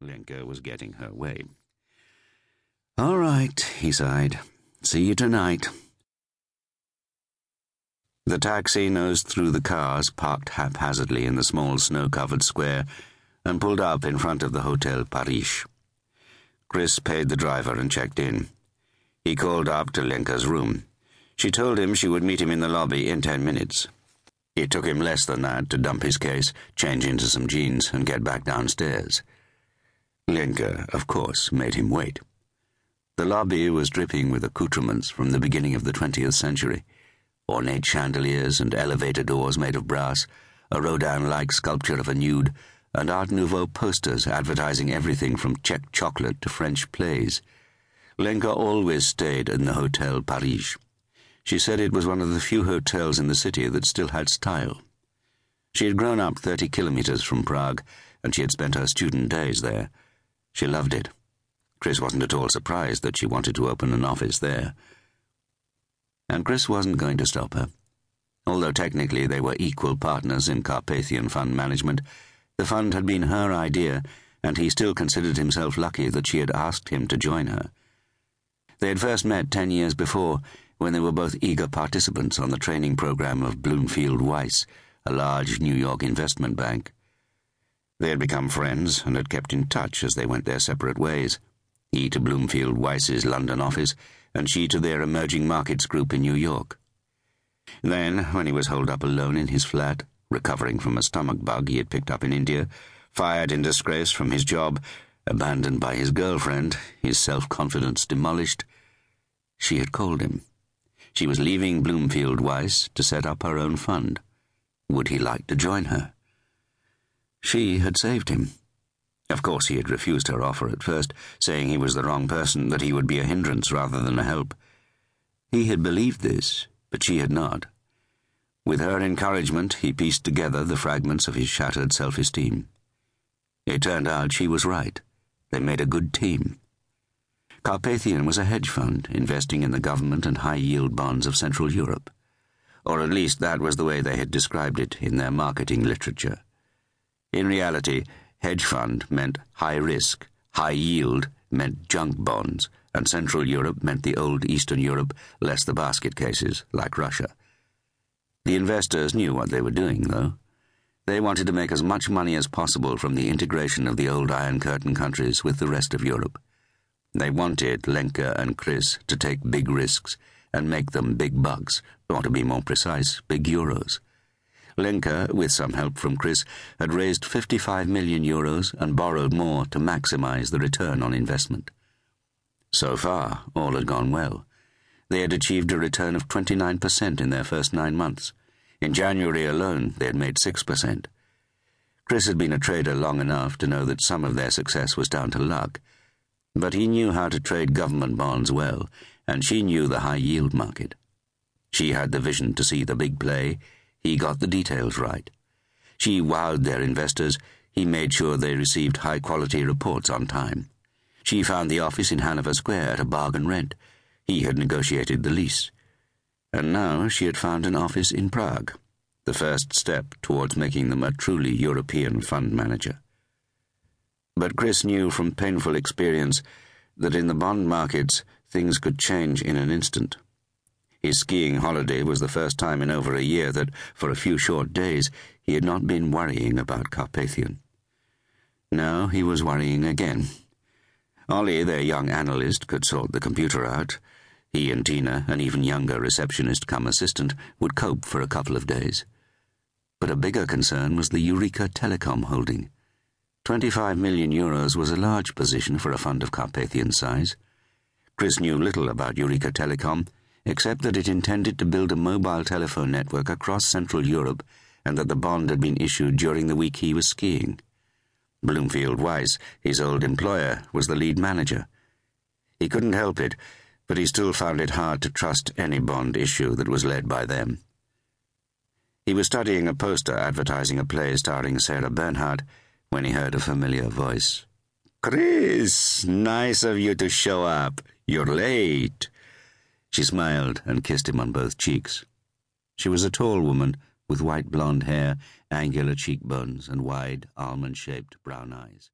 Lenka was getting her way. All right, he sighed. See you tonight. The taxi nosed through the cars parked haphazardly in the small snow covered square and pulled up in front of the Hotel Paris. Chris paid the driver and checked in. He called up to Lenka's room. She told him she would meet him in the lobby in ten minutes. It took him less than that to dump his case, change into some jeans, and get back downstairs. Lenka, of course, made him wait. The lobby was dripping with accoutrements from the beginning of the 20th century ornate chandeliers and elevator doors made of brass, a Rodin like sculpture of a nude, and Art Nouveau posters advertising everything from Czech chocolate to French plays. Lenka always stayed in the Hotel Paris. She said it was one of the few hotels in the city that still had style. She had grown up 30 kilometers from Prague, and she had spent her student days there. She loved it. Chris wasn't at all surprised that she wanted to open an office there. And Chris wasn't going to stop her. Although technically they were equal partners in Carpathian Fund Management, the fund had been her idea, and he still considered himself lucky that she had asked him to join her. They had first met ten years before when they were both eager participants on the training program of Bloomfield Weiss, a large New York investment bank. They had become friends and had kept in touch as they went their separate ways. He to Bloomfield Weiss's London office, and she to their emerging markets group in New York. Then, when he was holed up alone in his flat, recovering from a stomach bug he had picked up in India, fired in disgrace from his job, abandoned by his girlfriend, his self confidence demolished, she had called him. She was leaving Bloomfield Weiss to set up her own fund. Would he like to join her? She had saved him. Of course, he had refused her offer at first, saying he was the wrong person, that he would be a hindrance rather than a help. He had believed this, but she had not. With her encouragement, he pieced together the fragments of his shattered self esteem. It turned out she was right. They made a good team. Carpathian was a hedge fund investing in the government and high yield bonds of Central Europe. Or at least that was the way they had described it in their marketing literature. In reality, hedge fund meant high risk, high yield meant junk bonds, and Central Europe meant the old Eastern Europe, less the basket cases, like Russia. The investors knew what they were doing, though. They wanted to make as much money as possible from the integration of the old Iron Curtain countries with the rest of Europe. They wanted Lenka and Chris to take big risks and make them big bucks, or to be more precise, big euros. Lenka, with some help from Chris, had raised 55 million euros and borrowed more to maximize the return on investment. So far, all had gone well. They had achieved a return of 29% in their first nine months. In January alone, they had made 6%. Chris had been a trader long enough to know that some of their success was down to luck but he knew how to trade government bonds well, and she knew the high yield market. She had the vision to see the big play, he got the details right. She wowed their investors, he made sure they received high quality reports on time. She found the office in Hanover Square at a bargain rent. He had negotiated the lease. And now she had found an office in Prague, the first step towards making them a truly European fund manager. But Chris knew from painful experience that in the bond markets things could change in an instant. His skiing holiday was the first time in over a year that, for a few short days, he had not been worrying about Carpathian. Now he was worrying again. Ollie, their young analyst, could sort the computer out. He and Tina, an even younger receptionist come assistant, would cope for a couple of days. But a bigger concern was the Eureka Telecom holding. 25 million euros was a large position for a fund of Carpathian size. Chris knew little about Eureka Telecom, except that it intended to build a mobile telephone network across Central Europe and that the bond had been issued during the week he was skiing. Bloomfield Weiss, his old employer, was the lead manager. He couldn't help it, but he still found it hard to trust any bond issue that was led by them. He was studying a poster advertising a play starring Sarah Bernhardt when he heard a familiar voice. Chris, nice of you to show up. You're late. She smiled and kissed him on both cheeks. She was a tall woman with white blonde hair, angular cheekbones, and wide, almond shaped brown eyes.